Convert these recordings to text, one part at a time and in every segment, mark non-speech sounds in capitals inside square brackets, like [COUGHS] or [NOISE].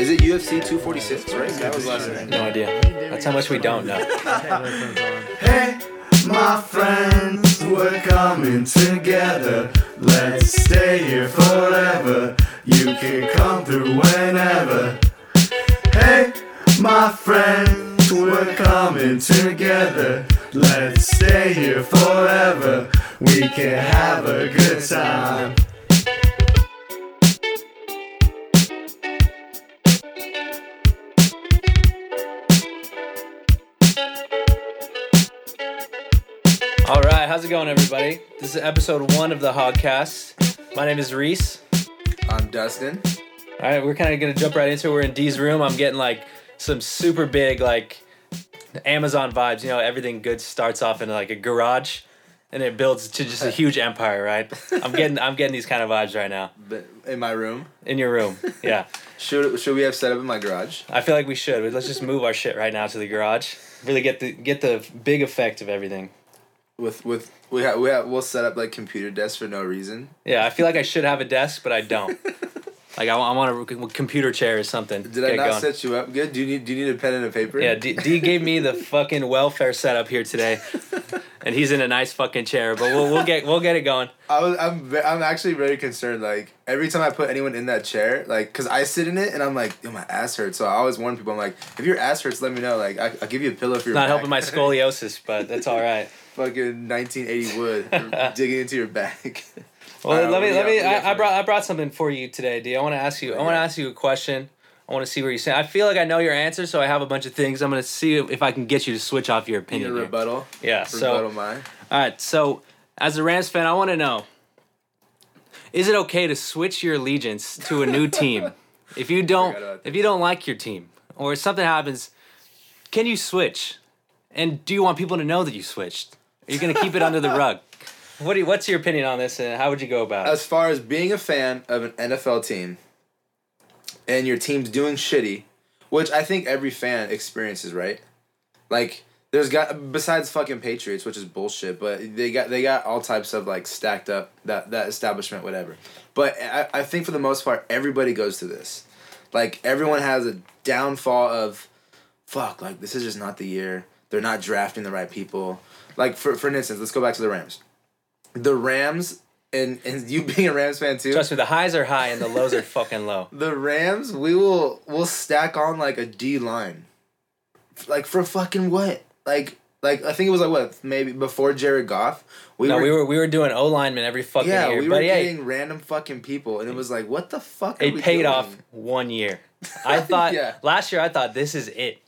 Is it UFC 246, right? That was No idea. That's how much we don't know. [LAUGHS] Hey, my friends, we're coming together. Let's stay here forever. You can come through whenever. Hey, my friends, we're coming together. Let's stay here forever. We can have a good time. How's it going, everybody? This is episode one of the Hogcast. My name is Reese. I'm Dustin. All right, we're kind of gonna jump right into it. We're in Dee's room. I'm getting like some super big like Amazon vibes. You know, everything good starts off in like a garage, and it builds to just a huge empire, right? I'm getting I'm getting these kind of vibes right now But in my room. in your room. Yeah, [LAUGHS] Should should we have set up in my garage? I feel like we should. Let's just move our shit right now to the garage. Really get the get the big effect of everything. With with we have we have we'll set up like computer desks for no reason. Yeah, I feel like I should have a desk, but I don't. [LAUGHS] Like I, want- I want a computer chair or something. Did I not set you up good? Do you need do you need a pen and a paper? Yeah, D, D gave me the fucking welfare setup here today, [LAUGHS] and he's in a nice fucking chair. But we'll we'll get we'll get it going. I was I'm I'm actually very concerned. Like every time I put anyone in that chair, like, cause I sit in it and I'm like, yo, my ass hurts. So I always warn people. I'm like, if your ass hurts, let me know. Like, I, I'll give you a pillow for your. Not back. helping my [LAUGHS] scoliosis, but that's all right. Fucking 1980 wood [LAUGHS] digging into your back. [LAUGHS] Well, let me let me. got? What do you got I, I brought I brought something for you today, D. I want to ask you. I want to ask you a question. I want to see where you stand. I feel like I know your answer, so I have a bunch of things. I'm gonna see if I can get you to switch off your opinion. here. rebuttal. Yeah. So Rebuttal mine. All right, so as a Rams fan, I want to know: Is it okay to switch your allegiance to a new team [LAUGHS] if you don't if you don't like your team or if something happens? Can you switch? And do you want people to know that you switched? Are you gonna keep it under the rug? What do you, What's your opinion on this, and how would you go about it? As far as being a fan of an NFL team, and your team's doing shitty, which I think every fan experiences, right? Like, there's got besides fucking Patriots, which is bullshit, but they got they got all types of like stacked up that that establishment, whatever. But I, I think for the most part, everybody goes through this. Like everyone has a downfall of, fuck, like this is just not the year. They're not drafting the right people. Like for for instance, let's go back to the Rams. The Rams and and you [LAUGHS] being a Rams fan too. Trust me, the highs are high and the lows are fucking low. [LAUGHS] The Rams, we will we'll stack on like a D line. Like for fucking what? Like like I think it was like what maybe before Jared Goff. We no, were, we were we were doing O lineman every fucking yeah year, we were but yeah, getting random fucking people, and it was like what the fuck? Are it paid doing? off one year. I [LAUGHS] thought Yeah. last year I thought this is it.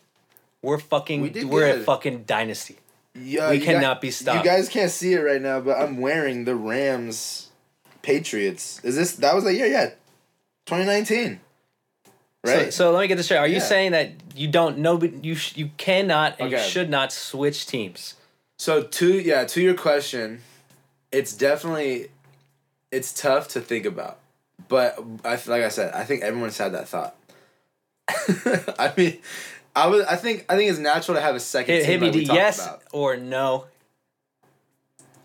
We're fucking We we're a fucking dynasty. Yeah, we you cannot guys- be stopped. You guys can't see it right now, but I'm wearing the Rams Patriots. Is this that was the year? Yeah, 2019. Right. So, so let me get this straight. Are you saying that you don't know you sh- you cannot and you should not switch teams? So to yeah, to your question, it's definitely it's tough to think about. But I like I said, I think everyone's had that thought. [LAUGHS] I mean, I would I think I think it's natural to have a second Hit, team hit me like D, yes about. or no.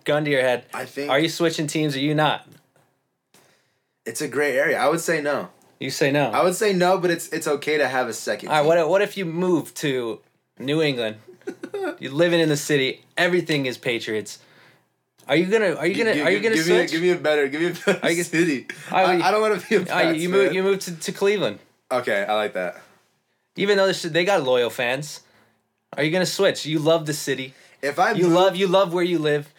Gun to your head. I think Are you switching teams or you not? it's a gray area. I would say no. You say no. I would say no, but it's it's okay to have a second All right. team. What if, what if you move to New England? [LAUGHS] You're living in the city. Everything is Patriots. Are you gonna? Are you gonna? Gi- are you gonna give me a, switch? give me a better give me a better Are you- city. Are I, you- I don't want to be a Pats you, you move. You move to, to Cleveland. Okay, I like that. Even though this- they got loyal fans, are you gonna switch? You love the city. If I You move- love you love where you live.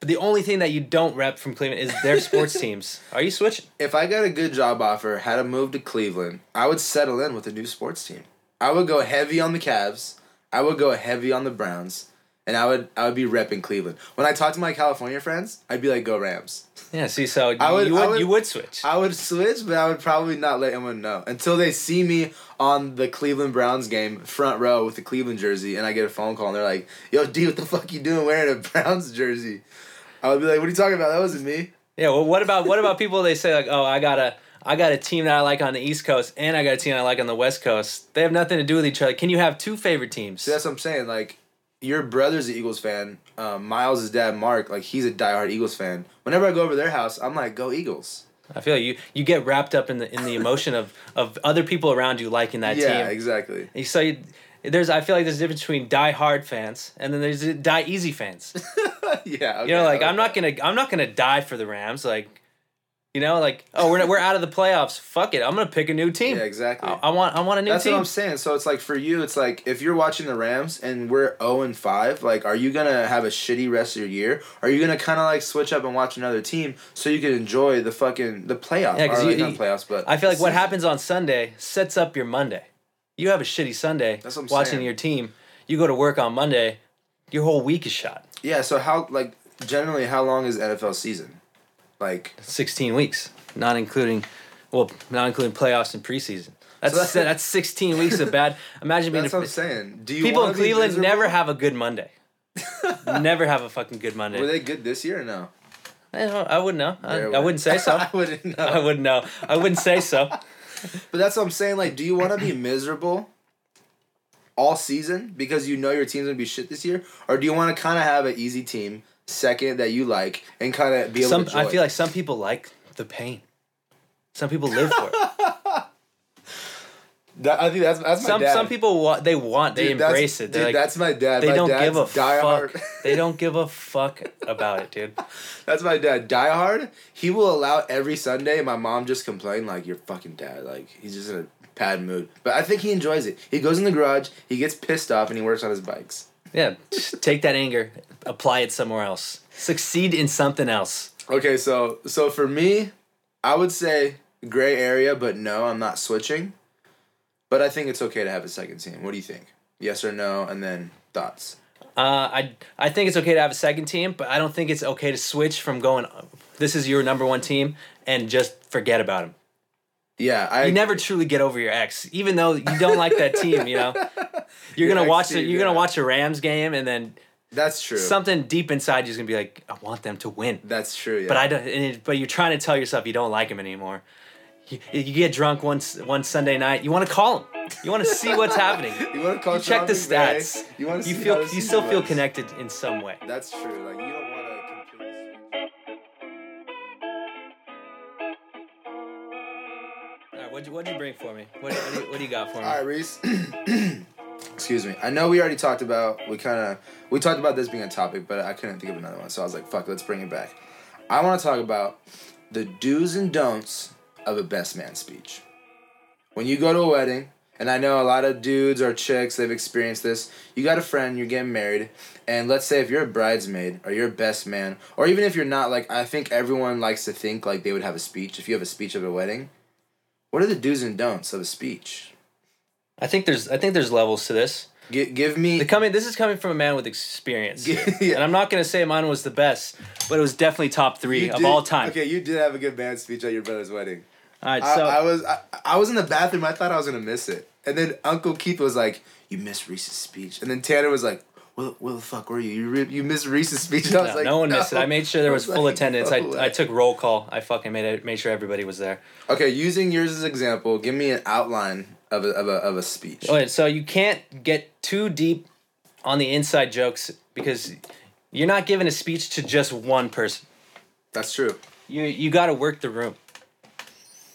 But the only thing that you don't rep from Cleveland is their [LAUGHS] sports teams. Are you switching? if I got a good job offer, had to move to Cleveland, I would settle in with a new sports team. I would go heavy on the Cavs. I would go heavy on the Browns, and I would I would be repping Cleveland. When I talk to my California friends, I'd be like, "Go Rams." Yeah. See, so you, I would- you would, I would- you would switch. I would switch, but I would probably not let anyone know until they see me on the Cleveland Browns game, front row with the Cleveland jersey, and I get a phone call, and they're like, "Yo, D, what the fuck you doing wearing a Browns jersey?" I would be like, "What are you talking about? That wasn't me." yeah. Well, what about what about people? They say like, oh, I got a I got a team that I like on the East Coast, and I got a team I like on the West Coast. They have nothing to do with each other. Can you have two favorite teams? See, that's what I'm saying. Like, your brother's an Eagles fan. Um, Miles' dad, Mark, like he's a diehard Eagles fan. Whenever I go over their house, I'm like, "Go Eagles!" I feel like you you get wrapped up in the in the emotion of of other people around you liking that yeah, team. Yeah, exactly. You- So you, there's I feel like there's a difference between die hard fans and then there's die easy fans. [LAUGHS] yeah. Okay, You know, like I I'm not gonna I'm not gonna die for the Rams. Like, you know, like oh we're we're out of the playoffs. Fuck it, I'm gonna pick a new team. Yeah, exactly. I, I want I want a new That's team. what I'm saying. So it's like for you, it's like if you're watching the Rams and we're 0 and 5, like are you gonna have a shitty rest of your year? Are you gonna kind of like switch up and watch another team so you can enjoy the fucking the playoffs? Yeah, 'cause Or, you- like, not playoffs, but I feel like what happens on Sunday sets up your Monday. You have a shitty Sunday That's what I'm watching saying. your team. You go to work on Monday, your whole week is shot. Yeah. So how like generally how long is NFL season? Like 16 weeks, not including, well, not including playoffs and preseason. That's So that- that's 16 weeks of bad. Imagine being that's a, what I'm saying. Do you people in Cleveland never have a good Monday. [LAUGHS] never have a fucking good Monday. Were they good this year or no? I, don't- I wouldn't know. I, I wouldn't say so. [LAUGHS] I wouldn't know. I wouldn't know. I wouldn't say so. But that's what I'm saying. Like, do you want to be miserable all season because you know your team's gonna be shit this year, or do you want to kind of have an easy team second that you like and kind of be able Some to? Enjoy I feel like some people like the pain. Some people live for it. [LAUGHS] That, I think that's that's my some dad. some people want they want they Dude, that's- embrace it. Dude, like that's my dad. they my don't give a fuck. [LAUGHS] they don't give a fuck about it, dude. [LAUGHS] That's my dad. Die hard. He will allow every Sunday. My mom just complained like, "Your fucking dad." Like he's just in a bad mood. But I think he enjoys it. He goes in the garage. He gets pissed off and he works on his bikes. Yeah, just take that anger, apply it somewhere else. Succeed in something else. Okay, so so for me, I would say gray area, but no, I'm not switching. But I think it's okay to have a second team. What do you think? Yes or no, and then thoughts. Uh, I I think it's okay to have a second team, but I don't think it's okay to switch from going. This is your number one team, and just forget about him. Yeah, I You never truly get over your ex, even though you don't like that team. You know, [LAUGHS] you're Your gonna watch the, you're gonna watch a Rams game, and then That's true. something deep inside you is gonna be like, I want them to win. That's true. Yeah. But I don't. It, but you're trying to tell yourself you don't like him anymore. You, you get drunk once one Sunday night. You want to call him. You want to see what's happening. [LAUGHS] You want to call You check the stats. You want to You see feel you still feel connected in some way. That's true. Like you don't want to. All right, what'd you, what'd you bring for me? What, what, do you, what do you got for me? All right, Reese. [CLEARS THROAT] Excuse me. I know we already talked about we kind of we talked about this being a topic, but I couldn't think of another one, so I was like, "Fuck, let's bring it back." I want to talk about the do's and don'ts of a best man speech. When you go to a wedding, and I know a lot of dudes or chicks they've experienced this. You got a friend, you're getting married, and let's say if you're a bridesmaid or you're a best man, or even if you're not, like I think everyone likes to think like they would have a speech. If you have a speech at a wedding, what are the do's and don'ts of a speech? I think there's I think there's levels to this. G- give me The coming this is coming from a man with experience, [LAUGHS] Yeah. and I'm not gonna say mine was the best, but it was definitely top three You of did- all time. Okay, you did have a good man speech at your brother's wedding. All right, so I was I, I was in the bathroom. I thought I was gonna miss it, and then Uncle Keith was like, "You missed Reese's speech," and then Tanner was like, "Where, where the fuck were you? You re- you missed Reese's speech." And I was no, like, no one missed it. I made sure there [LAUGHS] was was full like, attendance. no I. I took roll call. I fucking made it, made sure everybody was there. Okay, using yours as example, give me an outline of a of a of a speech. Okay, so you can't get too deep on the inside jokes because you're not giving a speech to just one person. That's true. You you got to work the room.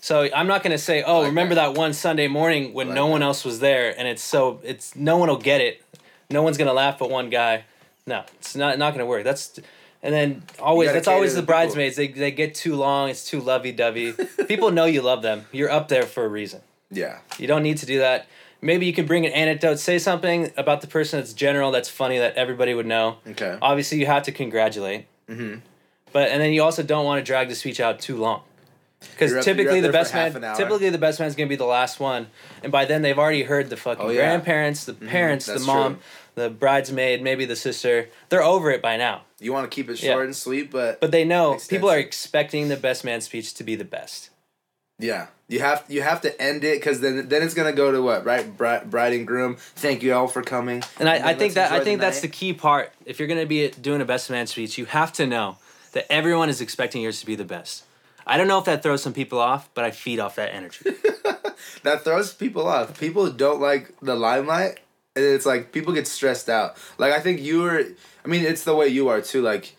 So I'm not gonna say, oh, like remember that. that. one Sunday morning when like no one that. else was there, and it's so it's no one will get it. No one's gonna laugh but one guy. No, it's not not gonna work. That's and then always that's always the people. bridesmaids. They they get too long. It's too lovey dovey. people know you love them. You're up there for a reason. Yeah. You don't need to do that. Maybe you can bring an anecdote, say something about the person that's general, that's funny, that everybody would know. Okay. Obviously, you have to congratulate. Mhm. But and then you also don't want to drag the speech out too long, because up- you're typically up the there best half man, an hour. typically the best man's gonna be the last one, and by then they've already heard the fucking Oh, yeah. Mm-hmm. grandparents, the parents, the that's mom, true. the bridesmaid, maybe the sister. They're over it by now, You want to keep it Yeah. short and sweet, but but they know people are Extensive. expecting the best man speech to be the best. yeah, you have you have to end it because then then it's gonna go to what right bride, bride and groom. Thank you all for coming. And I, I think that I think that's the key part. If you're gonna be doing a best man speech, you have to know that everyone is expecting yours to be the best. I don't know if that throws some people off, but I feed off that energy. [LAUGHS] that throws people off. People don't like the limelight, and it's like people get stressed out. Like I think you were. I mean, it's the way you are too. Like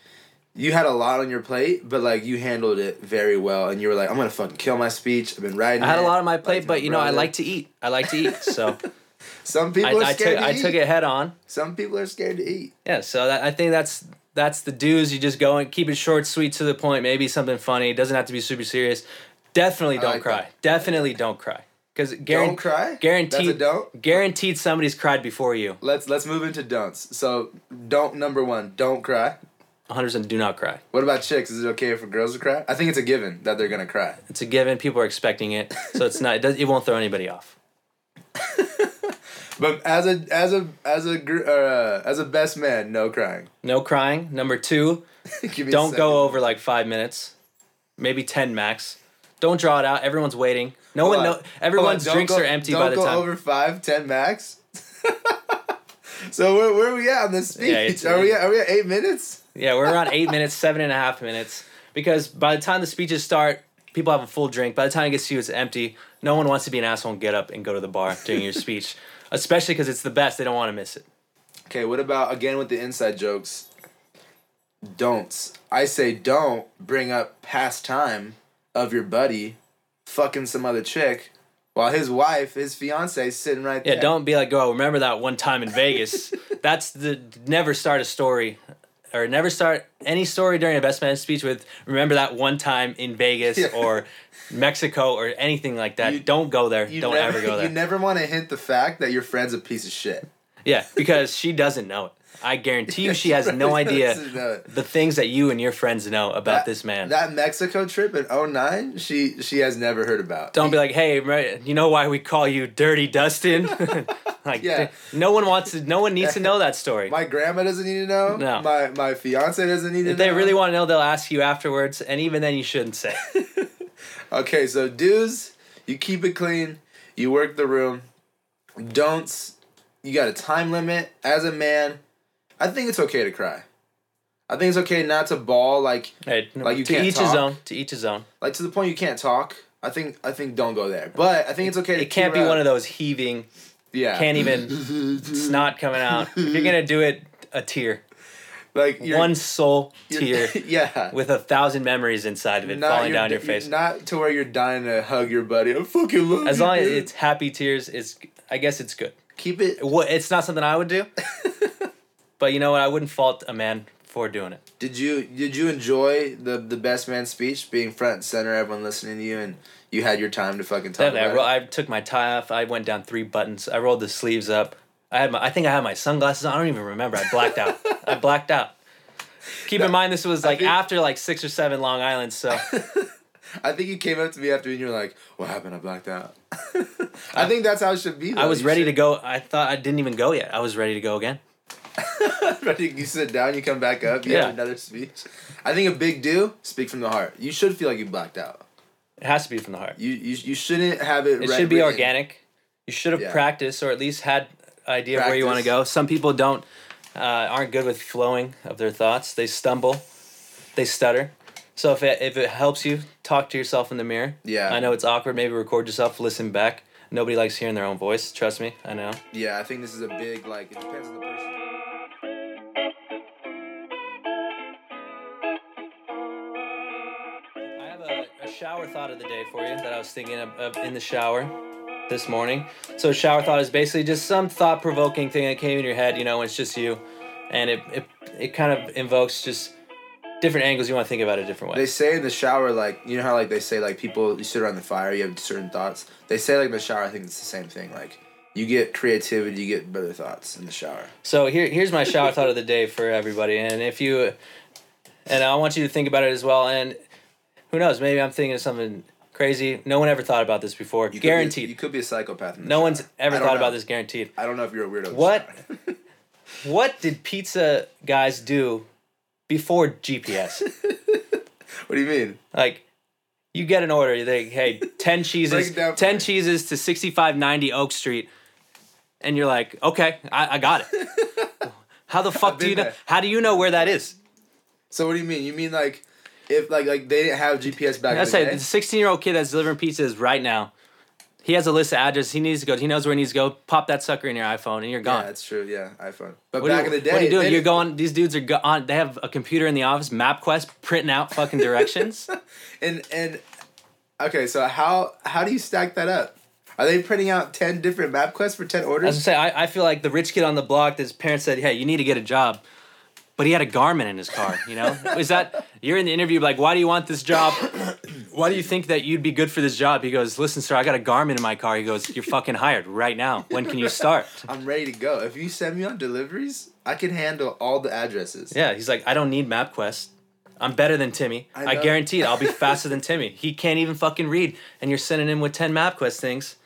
you had a lot on your plate, but like you handled it very well, and you were like, "I'm gonna fucking kill my speech. I've been writing." I had a lot on my plate, but you know, I like to eat. I like to eat, so [LAUGHS] Some people I, are I scared took to I took it head on. Some people are scared to eat. Yeah, so that, I think that's that's the dues. You just go and keep it short, sweet, to the point. Maybe something funny. It doesn't have to be super serious. Definitely don't like cry. that. Definitely don't cry. Because Don't cry. Guaranteed. Don't. Guaranteed, somebody's cried before you. Let's let's move into don'ts. So don't number one, don't cry. 100% do not cry. What about chicks? Is it okay for girls to cry? I think it's a given that they're gonna cry. It's a given. People are expecting it, so it's not. It, does, it won't throw anybody off. [LAUGHS] But as a as a as a gr- uh, as a best man, no crying. No crying. Number two, [LAUGHS] Give me a don't go over like five minutes, maybe ten max. Don't draw it out. Everyone's waiting. No Hold one. on. No. Everyone's on, don't drinks go- are empty don't by the go time. over five, ten max. [LAUGHS] so where, where are we at on this speech? Yeah, are we at, are we at eight minutes? Yeah, we're around eight minutes, seven and a half minutes. Because by the time the speeches start, people have a full drink. By the time it gets to you, it's empty. No one wants to be an asshole and get up and go to the bar during your speech, [LAUGHS] especially because it's the best. They don't want to miss it. Okay, what about again with the inside jokes? Don'ts. I say don't bring up past time of your buddy fucking some other chick while his wife, his fiance, is sitting right Yeah, there. Yeah, don't be like, oh, remember that one time in Vegas? [LAUGHS] That's the never start a story. Or never start any story during a best man speech with remember that one time in Vegas Yeah. or Mexico or anything like that. You- don't go there. Don't never, ever go [LAUGHS] there. You never want to hint the fact that your friend's a piece of shit. Yeah, because she doesn't know it. I guarantee you she has no idea doesn't know it. the things that you and your friends know about That- this man. That Mexico trip in 09, she she has never heard about. Don't be like, hey, you know why we call you Dirty Dustin? [LAUGHS] like, Yeah. no one wants to. No one needs to know that story. My grandma doesn't need to know. No. My my fiance doesn't need to if know. they really want to know, they'll ask you afterwards, and even then, you shouldn't say. [LAUGHS] Okay, so dudes, you keep it clean, you work the room. Don'ts, you got a time limit. As a man, I think it's okay to cry. I think it's okay not to bawl like Hey, Like, you to can't each his own. To each his own. like to the point you can't talk. I think I think don't go there. But I think it's okay. to It can't be one of those heaving, Yeah. can't even snot coming out. If you're gonna do it, a tear, like one soul [LAUGHS] tear yeah. with a thousand memories inside of it Not falling down your face. Not to where you're dying to hug your buddy. I fucking love As you, long as dude." it's happy tears, it's I guess it's good. keep it. What it's not something I would do, [LAUGHS] but you know what? I wouldn't fault a man for doing it. Did you did you enjoy the the best man speech being front and center, everyone listening to you, and you had your time to fucking talk Definitely, I, ro-? I took my tie off. I went down three buttons. I rolled the sleeves up. I had my. I think I had my sunglasses on. I don't even remember. I blacked out. I blacked out. Keep in mind, this was like think- after like six or seven Long Island, So [LAUGHS] I think you came up to me after and you're like, "What happened? I blacked out." [LAUGHS] I think that's how it should be. I was ready to go. I thought I didn't even go yet. I was ready to go again. [LAUGHS] You sit down. You come back up. You Yeah. have another speech. I think a big do. Speak from the heart. You should feel like you blacked out. It has to be from the heart. You you, you shouldn't have it. It should be written. organic. You should have Yeah. practiced or at least had idea of where you want to go. Some people don't uh, aren't good with flowing of their thoughts. They stumble, they stutter. So if it, if it helps you, talk to yourself in the mirror. Yeah. I know it's awkward. Maybe record yourself, listen back. Nobody likes hearing their own voice. Trust me, I know. Yeah, I think this is a big like. It depends on the shower thought of the day for you that I was thinking of, of in the shower this morning. So shower thought is basically just some thought provoking thing that came in your head, you know, when it's just you, and it it, it kind of invokes just different angles you want to think about it a different way. They say in the shower, like you know how like they say like people you sit around the fire, you have certain thoughts. They say like in the shower, I think it's the same thing. Like you get creativity, you get better thoughts in the shower. So here, here's my shower thought of the day for everybody, and if you, and I want you to think about it as well. And who knows, maybe I'm thinking of something crazy. No one ever thought about this before. You could be- guaranteed. you could be a psychopath. No shower. one's ever thought know. about this. Guaranteed. I don't know if you're a weirdo. What? [LAUGHS] What did pizza guys do before GPS? [LAUGHS] what do you mean? like, you get an order. They hey, ten [LAUGHS] cheeses, Break it down for ten me. cheeses to sixty five ninety Oak Street, and you're like, okay, I, I got it. How the fuck do you know? How do you know where that is? So what do you mean? You mean like if like like they didn't have GPS back I in the say day? the 16 year old kid that's delivering pizzas right now. He has a list of addresses he needs to go. He knows where he needs to go. Pop that sucker in your iPhone, and you're Yeah, gone. that's true. Yeah, iPhone. But What back you, in the day, what are you doing? they You're going. These dudes are go- on. They have a computer in the office, MapQuest, printing out fucking directions. [LAUGHS] And and okay, so how how do you stack that up? Are they printing out ten different MapQuests for ten As I orders? say, I, I feel like the rich kid on the block. His parents said, "Hey, you need to get a job," but he had a Garmin in his car. You know, is that you're in the interview? Like, why do you want this job? Why do you think that you'd be good for this job? He goes, "Listen, sir, I got a Garmin in my car." He goes, "You're fucking hired right now. When can you start?" I'm ready to go. If you send me on deliveries, I can handle all the addresses. Yeah, he's like, "I don't need MapQuest." I'm better than Timmy. I I, guarantee it. I'll be [LAUGHS] faster than Timmy. He can't even fucking read, and you're sending him with ten MapQuest things.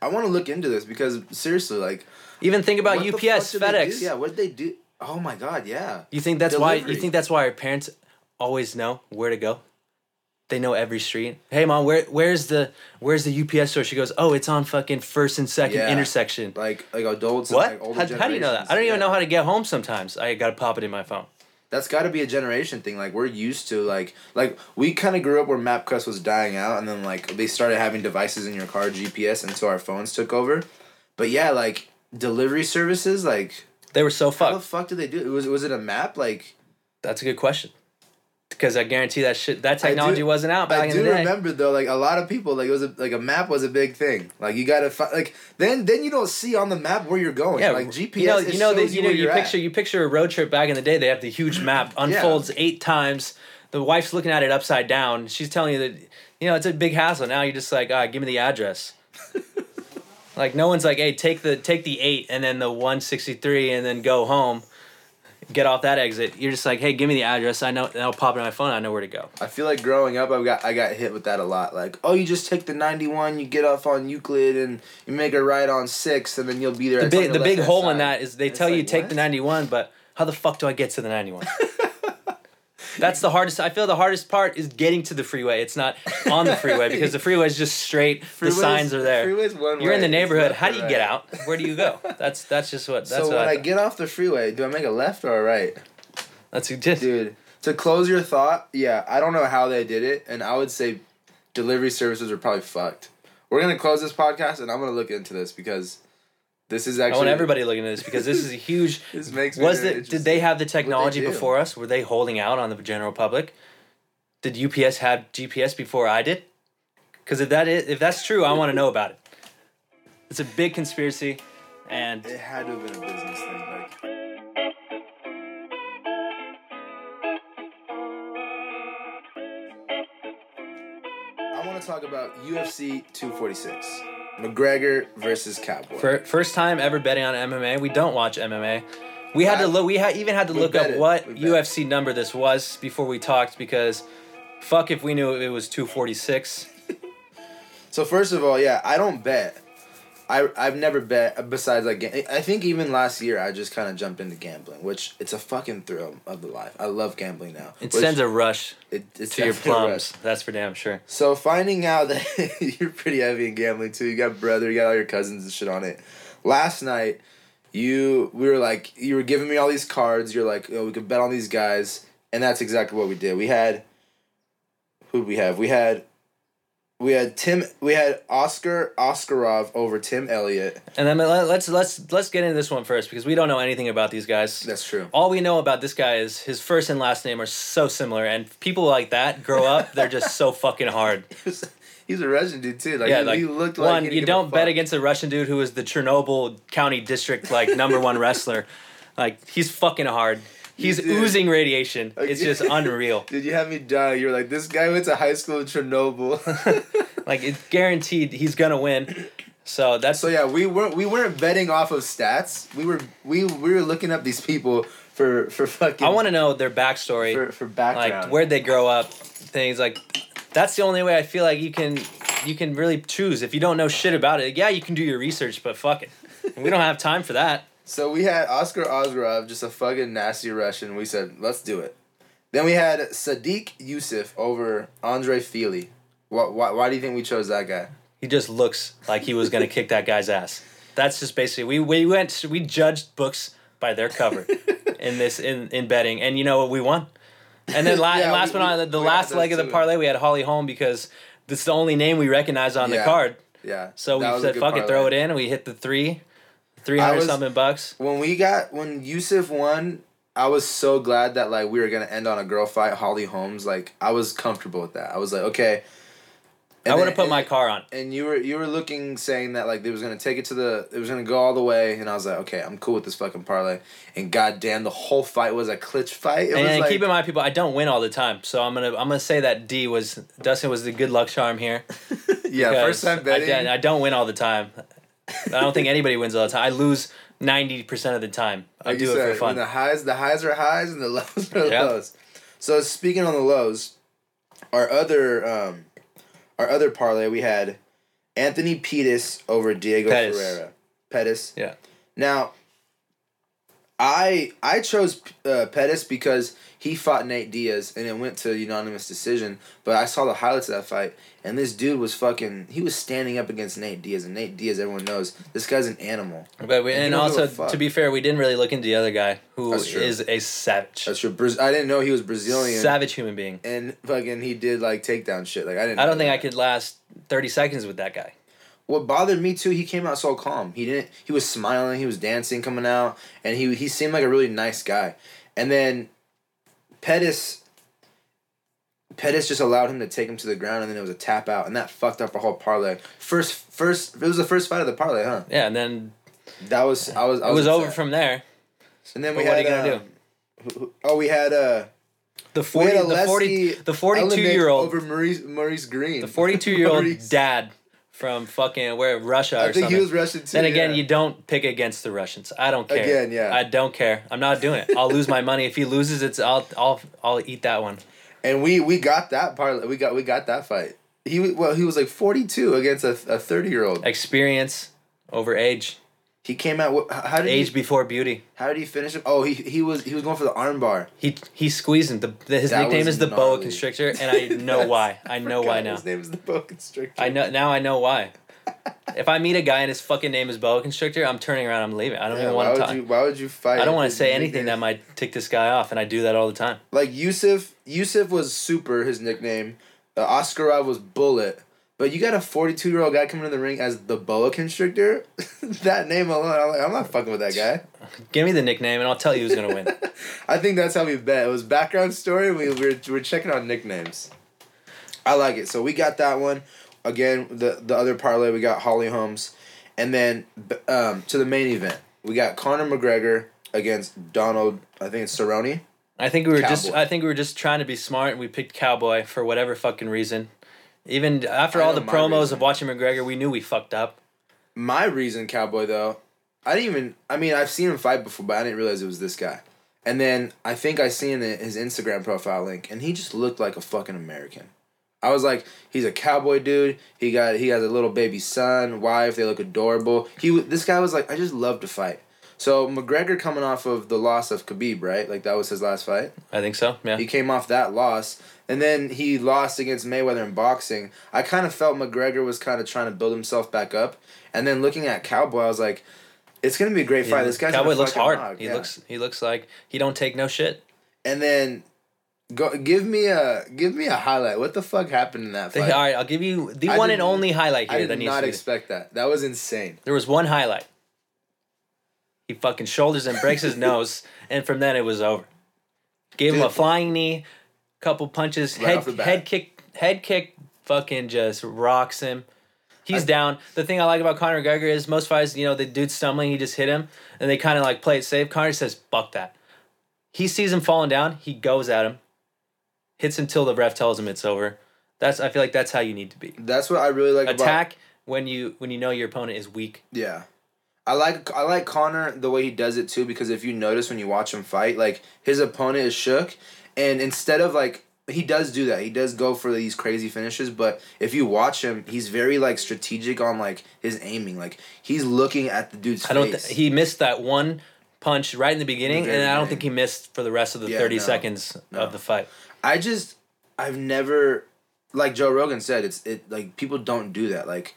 I want to look into this because seriously, like, Even think about UPS, fuck do they FedEx. Yeah, what they do? Oh my god, yeah. You think that's why? You think that's why our parents always know where to go? They know every street. Hey, mom, where where's the where's the UPS store? She goes, oh, it's on fucking first and second Yeah. intersection. Like like adults. What? And, like, how, how do you know that? I don't even Yeah. know how to get home sometimes. I gotta pop it in my phone. That's got to be a generation thing. Like we're used to like like we kind of grew up where MapQuest was dying out, and then like they started having devices in your car, GPS, and so our phones took over. But yeah, like delivery services, like They were so fucked. how the fuck did they do? it? Was was it a map? Like That's a good question. Because I guarantee that shit, that I do- technology wasn't out back I in do the day. remember though, like a lot of people, like it was a, like a map was a big thing. Like you gotta fi- like then then you don't see on the map where you're going. Yeah, like GPS. You know, you know, shows you know, you picture at. you picture a road trip back in the day. They have the huge [CLEARS THROAT] map unfolds eight times. The wife's looking at it upside down. She's telling you that you know it's a big hassle. Now you're just like, ah, give me the address. [LAUGHS] like no one's like, hey, take the take the eight and then the one sixty three and then go home. Get off that exit. You're just like, hey, give me the address. I know. And I'll pop it on my phone. I know where to go. I feel like growing up, I got I got hit with that a lot. Like, oh, you just take the ninety one, you get off on Euclid, and you make a right on six, and then you'll be there. The big the big hole in that is they And tell you like, take what? the 91, but how the fuck do I get to the 91? [LAUGHS] That's the hardest. I feel the hardest part is getting to the freeway. It's not on the freeway because the freeway is just straight. the signs are there. freeway's one You're in the neighborhood. How do you right. get out? Where do you go? That's that's just what. That's so what when I, I, get off the freeway, do I make a left or a right? That's just Dude, to close your thought, yeah, I don't know how they did it, and I would say delivery services are probably fucked. We're gonna close this podcast, and I'm gonna look into this because this is I want everybody looking at this because this is a huge. [LAUGHS] This makes me Was it? Did they have the technology before us? Were they holding out on the general public? Did UPS have GPS before I did? Because if that is, if that's true, I want to know about it. It's a big conspiracy, and It had to have been a business thing. Like, I want to talk about UFC 246, McGregor versus Cowboy. For first time ever betting on MMA. We don't watch MMA. We had to look. We had even had to we look up it. what UFC number this was before we talked because, fuck if we knew it was two forty six. [LAUGHS] So first of all, yeah, I don't bet. I I've never bet besides like I think even last year I just kind of jumped into gambling, which it's a fucking thrill of the life. I love gambling now. It sends a rush it, it's to your [LAUGHS] plums. rush. That's for damn sure. So finding out that [LAUGHS] you're pretty heavy in gambling too. You got brother, you got all your cousins and shit on it. Last night, you we were like you were giving me all these cards. You're like, oh, we could bet on these guys, and that's exactly what we did. We had who we have? We had we had Tim. We had Askar Askarov over Tim Elliott. And then let- let's let's let's get into this one first because we don't know anything about these guys. That's true. All we know about this guy is his first and last name are so similar, and people like that grow up. They're just so [LAUGHS] fucking hard. He's a Russian dude too. Like, yeah, he, like he looked like one. You don't bet against a Russian dude who is the Chernobyl County District like number one [LAUGHS] wrestler. Like he's fucking hard. He's oozing radiation. It's just unreal. [LAUGHS] Did you have me die? You're like, this guy went to high school in Chernobyl. [LAUGHS] Like it's guaranteed he's gonna win. So that's So yeah, we weren't we weren't betting off of stats. We were we we were looking up these people for for fucking. I want to know their backstory. for for background. like where'd they grow up things like that's the only way i feel like you can you can really choose if you don't know shit about it yeah you can do your research but fuck it we don't have time for that So we had Askar Askarov, just a fucking nasty Russian. We said, let's do it. Then we had Sodiq Yusuff over Andre Fili. Why, why, why do you think we chose that guy? he just looks like he was gonna kick that guy's ass that's just basically we, we went we judged books by their cover in this in, in betting and you know what we won and then la- [LAUGHS] Yeah, last we- but not we- the last leg of the parlay we had holly holm because is the only name we recognize on the card Yeah. So we said, fuck it, throw it in, and we hit the three, three hundred something bucks. When we got when Yusuff won, I was so glad that like we were gonna end on a girl fight, Holly Holmes. Like I was comfortable with that. I was like, okay. I And would then- have put my car on. And you were you were looking saying that like they was gonna take it to the it was gonna go all the way, and I was like, okay, I'm cool with this fucking parlay. And goddamn, the whole fight was a clutch fight. It And, was and like, keep in mind, people, I don't win all the time, so I'm gonna I'm gonna say that D was Dustin was the good luck charm here. [LAUGHS] yeah, first time I, betting. don't- I don't win all the time. I don't think anybody wins all the time. I lose ninety percent of the time. I Like do it for fun. The highs, the highs are highs, and the [LAUGHS] lows are Yep. lows. So speaking on the lows, our other um, our other parlay we had Anthony Pettis over Diego Pettis. Ferreira. Pettis. Yeah. Now, I I chose uh, Pettis because he fought Nate Diaz and it went to unanimous decision. But I saw the highlights of that fight, and this dude was fucking. He was standing up against Nate Diaz, and Nate Diaz, everyone knows this guy's an animal. But we, And and don't give a also to be fair, we didn't really look into the other guy who That's a savage, That's true. Braz- I didn't know he was Brazilian. savage human being. and fucking he did like takedown shit. Like I didn't. I don't think I could last thirty seconds with that guy. What bothered me too, he came out so calm. He didn't. He was smiling. He was dancing, coming out, and he he seemed like a really nice guy. And then, Pettis. Pettis just allowed him to take him to the ground, and then it was a tap out, and that fucked up our whole parlay. First, first, it was the first fight of the parlay, huh? Yeah, and then That was I was. I it was over from there. And then but we what are had. you gonna um, who- who- Oh, we had uh. The forty, a the forty, the forty-two year old, over Maurice Maurice Greene. the forty-two year old [LAUGHS] dad from fucking where Russia or I think something. he was Russian too. then again, yeah. you don't pick against the Russians. I don't care. Again, yeah. I don't care. I'm not doing it. I'll lose my money if he loses. It's I'll I'll I'll eat that one. And we we got that part. We got we got that fight. He well he was like forty two against a a thirty year old. Experience over age. He came out. wh- How did he Age he, before beauty. How did he finish him? Oh, he he was he was going for the arm bar. He he squeezed him. The, the his That nickname is the boa constrictor, and I know [LAUGHS] why. I know why now. His name is the boa constrictor. I know now. I know why. [LAUGHS] if I meet a guy and his fucking name is boa constrictor, I'm turning around. I'm leaving. I don't Yeah, even want to talk. you Why would you fight? I don't want to say anything nickname? that might tick this guy off, and I do that all the time. like Yusuff. Yusuff was super. His nickname. Uh, Askarov was Bullet. But you got a forty two year old guy coming in the ring as the boa constrictor. [LAUGHS] that name alone, I'm like, I'm not fucking with that guy. [LAUGHS] Give me the nickname, and I'll tell you who's gonna win. [LAUGHS] I think that's how we bet. It was background story. We we were, we were checking on nicknames. I like it. So we got that one. Again, the the other parlay we got Holly Holmes, and then um, to the main event we got Conor McGregor against Donald. I think it's Cerrone. I think we were just. I think we were just trying to be smart, and we picked Cowboy for whatever fucking reason. Even after all the promos reason. of watching McGregor, we knew we fucked up. My reason, Cowboy though, I didn't even. I mean, I've seen him fight before, but I didn't realize it was this guy. And then I think I seen his Instagram profile link, and he just looked like a fucking American. I was like, he's a cowboy dude. He got he has a little baby son, wife. They look adorable. He this guy was like, I just love to fight. So McGregor coming off of the loss of Khabib, right? Like that was his last fight. I think so. Yeah. He came off that loss, and then he lost against Mayweather in boxing. I kind of felt McGregor was kind of trying to build himself back up, and then looking at Cowboy, I was like, it's gonna be a great fight. This guy's Cowboy looks hard. rock. He Yeah. looks. He looks like he don't take no shit. And then, go give me a give me a highlight. What the fuck happened in that fight? all right, I'll give you the I one and only highlight I here that did needs not to be. expect that. That was insane. There was one highlight. He fucking shoulders and breaks his [LAUGHS] nose, and from then it was over. Gave him a flying knee, couple punches, Right head off the bat. head kick, head kick, fucking just rocks him. He's down. The thing I like about Conor McGregor is most fights, you know, the dude's stumbling, he just hit him, and they kind of like play it safe. Conor says, "Fuck that." He sees him falling down. He goes at him, hits him till the ref tells him it's over. That's I feel like that's how you need to be. That's what I really like about Attack when you when you know your opponent is weak. Yeah. I like I like Conor the way he does it too because if you notice when you watch him fight, like his opponent is shook, and instead of like he does do that, he does go for these crazy finishes. But if you watch him, he's very like strategic on like his aiming. Like he's looking at the dude's I don't. face. Th- he missed that one punch right in the beginning, very and I don't beginning. think he missed for the rest of the Yeah, thirty no, seconds no. of the fight. I just I've never like Joe Rogan said it's it like people don't do that like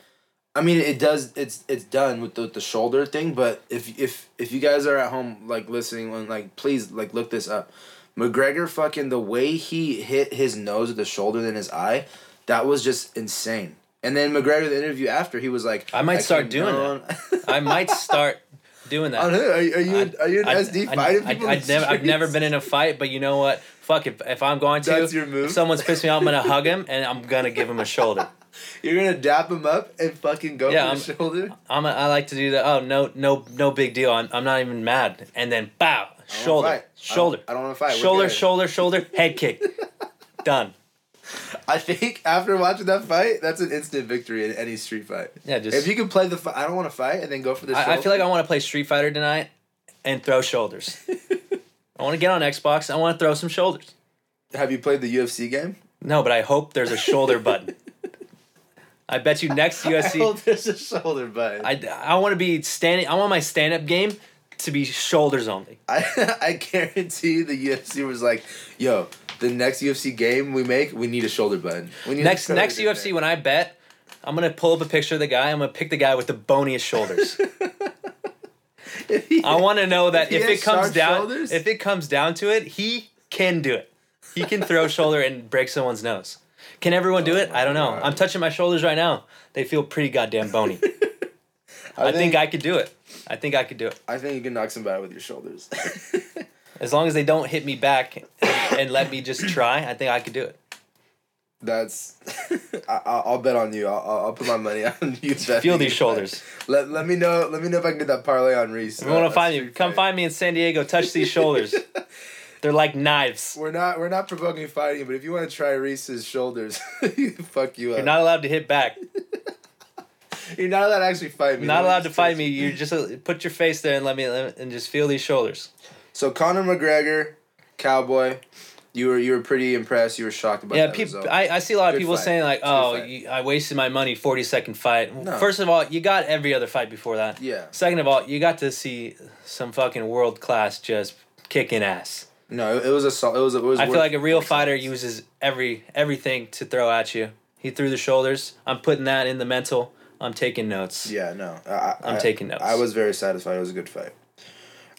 I mean it does it's it's done with the, with the shoulder thing but if if if you guys are at home like listening and like please like look this up McGregor fucking the way he hit his nose with the shoulder than his eye that was just insane And then McGregor, the interview after, he was like, I might start doing down- I might start [LAUGHS] doing that. Are, you- are you an I- SD I- fighting I, people? I, I've never, I've never been in a fight, but you know what? Fuck if if I'm going to. That's your move? If someone's pissed me off, I'm gonna hug him and I'm gonna give him a shoulder. [LAUGHS] You're gonna dap him up and fucking go Yeah, for the shoulder. I'm a, I like to do that. Oh no no no big deal. I'm, I'm not even mad. And then bow shoulder shoulder I don't, want to fight. Shoulder shoulder shoulder head kick. [LAUGHS] Done. I think after watching that fight, that's an instant victory in any street fight. Yeah, just If you can play the, fi- I don't want to fight, and then go for the. I, I feel like I want to play Street Fighter tonight and throw shoulders. [LAUGHS] I want to get on Xbox. I want to throw some shoulders. Have you played the UFC game? No, but I hope there's a shoulder [LAUGHS] button. I bet you next I UFC. hope there's a shoulder button. I, I want to be standing. I want my stand up game to be shoulders only. I [LAUGHS] I guarantee the UFC was like, yo, the next UFC game we make, we need a shoulder button. We need Next next UFC when I bet, I'm gonna pull up a picture of the guy. I'm gonna pick the guy with the boniest shoulders. [LAUGHS] [LAUGHS] I want to know that If if it comes down, shoulders? if it comes down to it, he can do it. He can throw shoulder and break someone's nose. Can everyone do oh it? I don't know. God. I'm touching my shoulders right now. They feel pretty goddamn bony. [LAUGHS] I think I could do it. I think I could do it. I think you can knock somebody out with your shoulders. [LAUGHS] As long as they don't hit me back and, and let me just [COUGHS] try, I think I could do it. That's. I, I'll I'll bet on you. I'll, I'll put my money [LAUGHS] on you. Feel these shoulders. Let, let me know. Let me know if I can get that parlay on Reese. If you want to find me, come find me in San Diego. Touch these [LAUGHS] shoulders. They're like knives. We're not. We're not provoking fighting, but if you want to try Reese's shoulders, [LAUGHS] fuck you up. You're not allowed to hit back. You're not allowed to actually fight me. Not allowed to fight me. you. Just uh, put your face there and let me and just feel these shoulders. So Conor McGregor, Cowboy, you were you were pretty impressed. You were shocked about yeah, that people. I, I see a lot of people fight. saying like, It's a good "Oh, you, I wasted my money, forty second fight." No. First of all, you got every other fight before that. yeah. Second of all, you got to see some fucking world class just kicking ass. No, it, was a it was a, it was. I feel like a real fighter uses every everything to throw at you. He threw the shoulders. I'm putting that in the mental. I'm taking notes. Yeah, no. I, I'm I- taking notes. I was very satisfied. It was a good fight.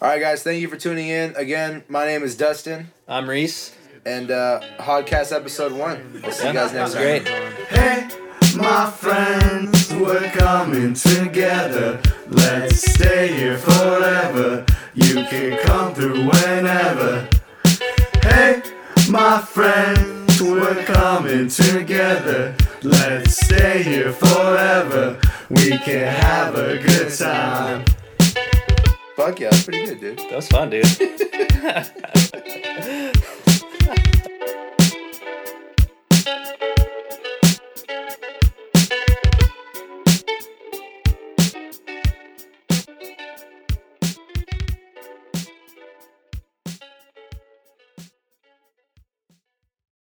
All right, guys. Thank you for tuning in. Again, my name is Dustin, I'm Reese. And uh, Podcast Episode One. We'll see you guys next was time. Hey, my friends, we're coming together. Let's stay here forever. You can come through whenever. Hey, my friends, we're coming together. Let's stay here forever. We can have a good time. Fuck yeah, that's pretty good, dude. That was fun, dude. [LAUGHS] Música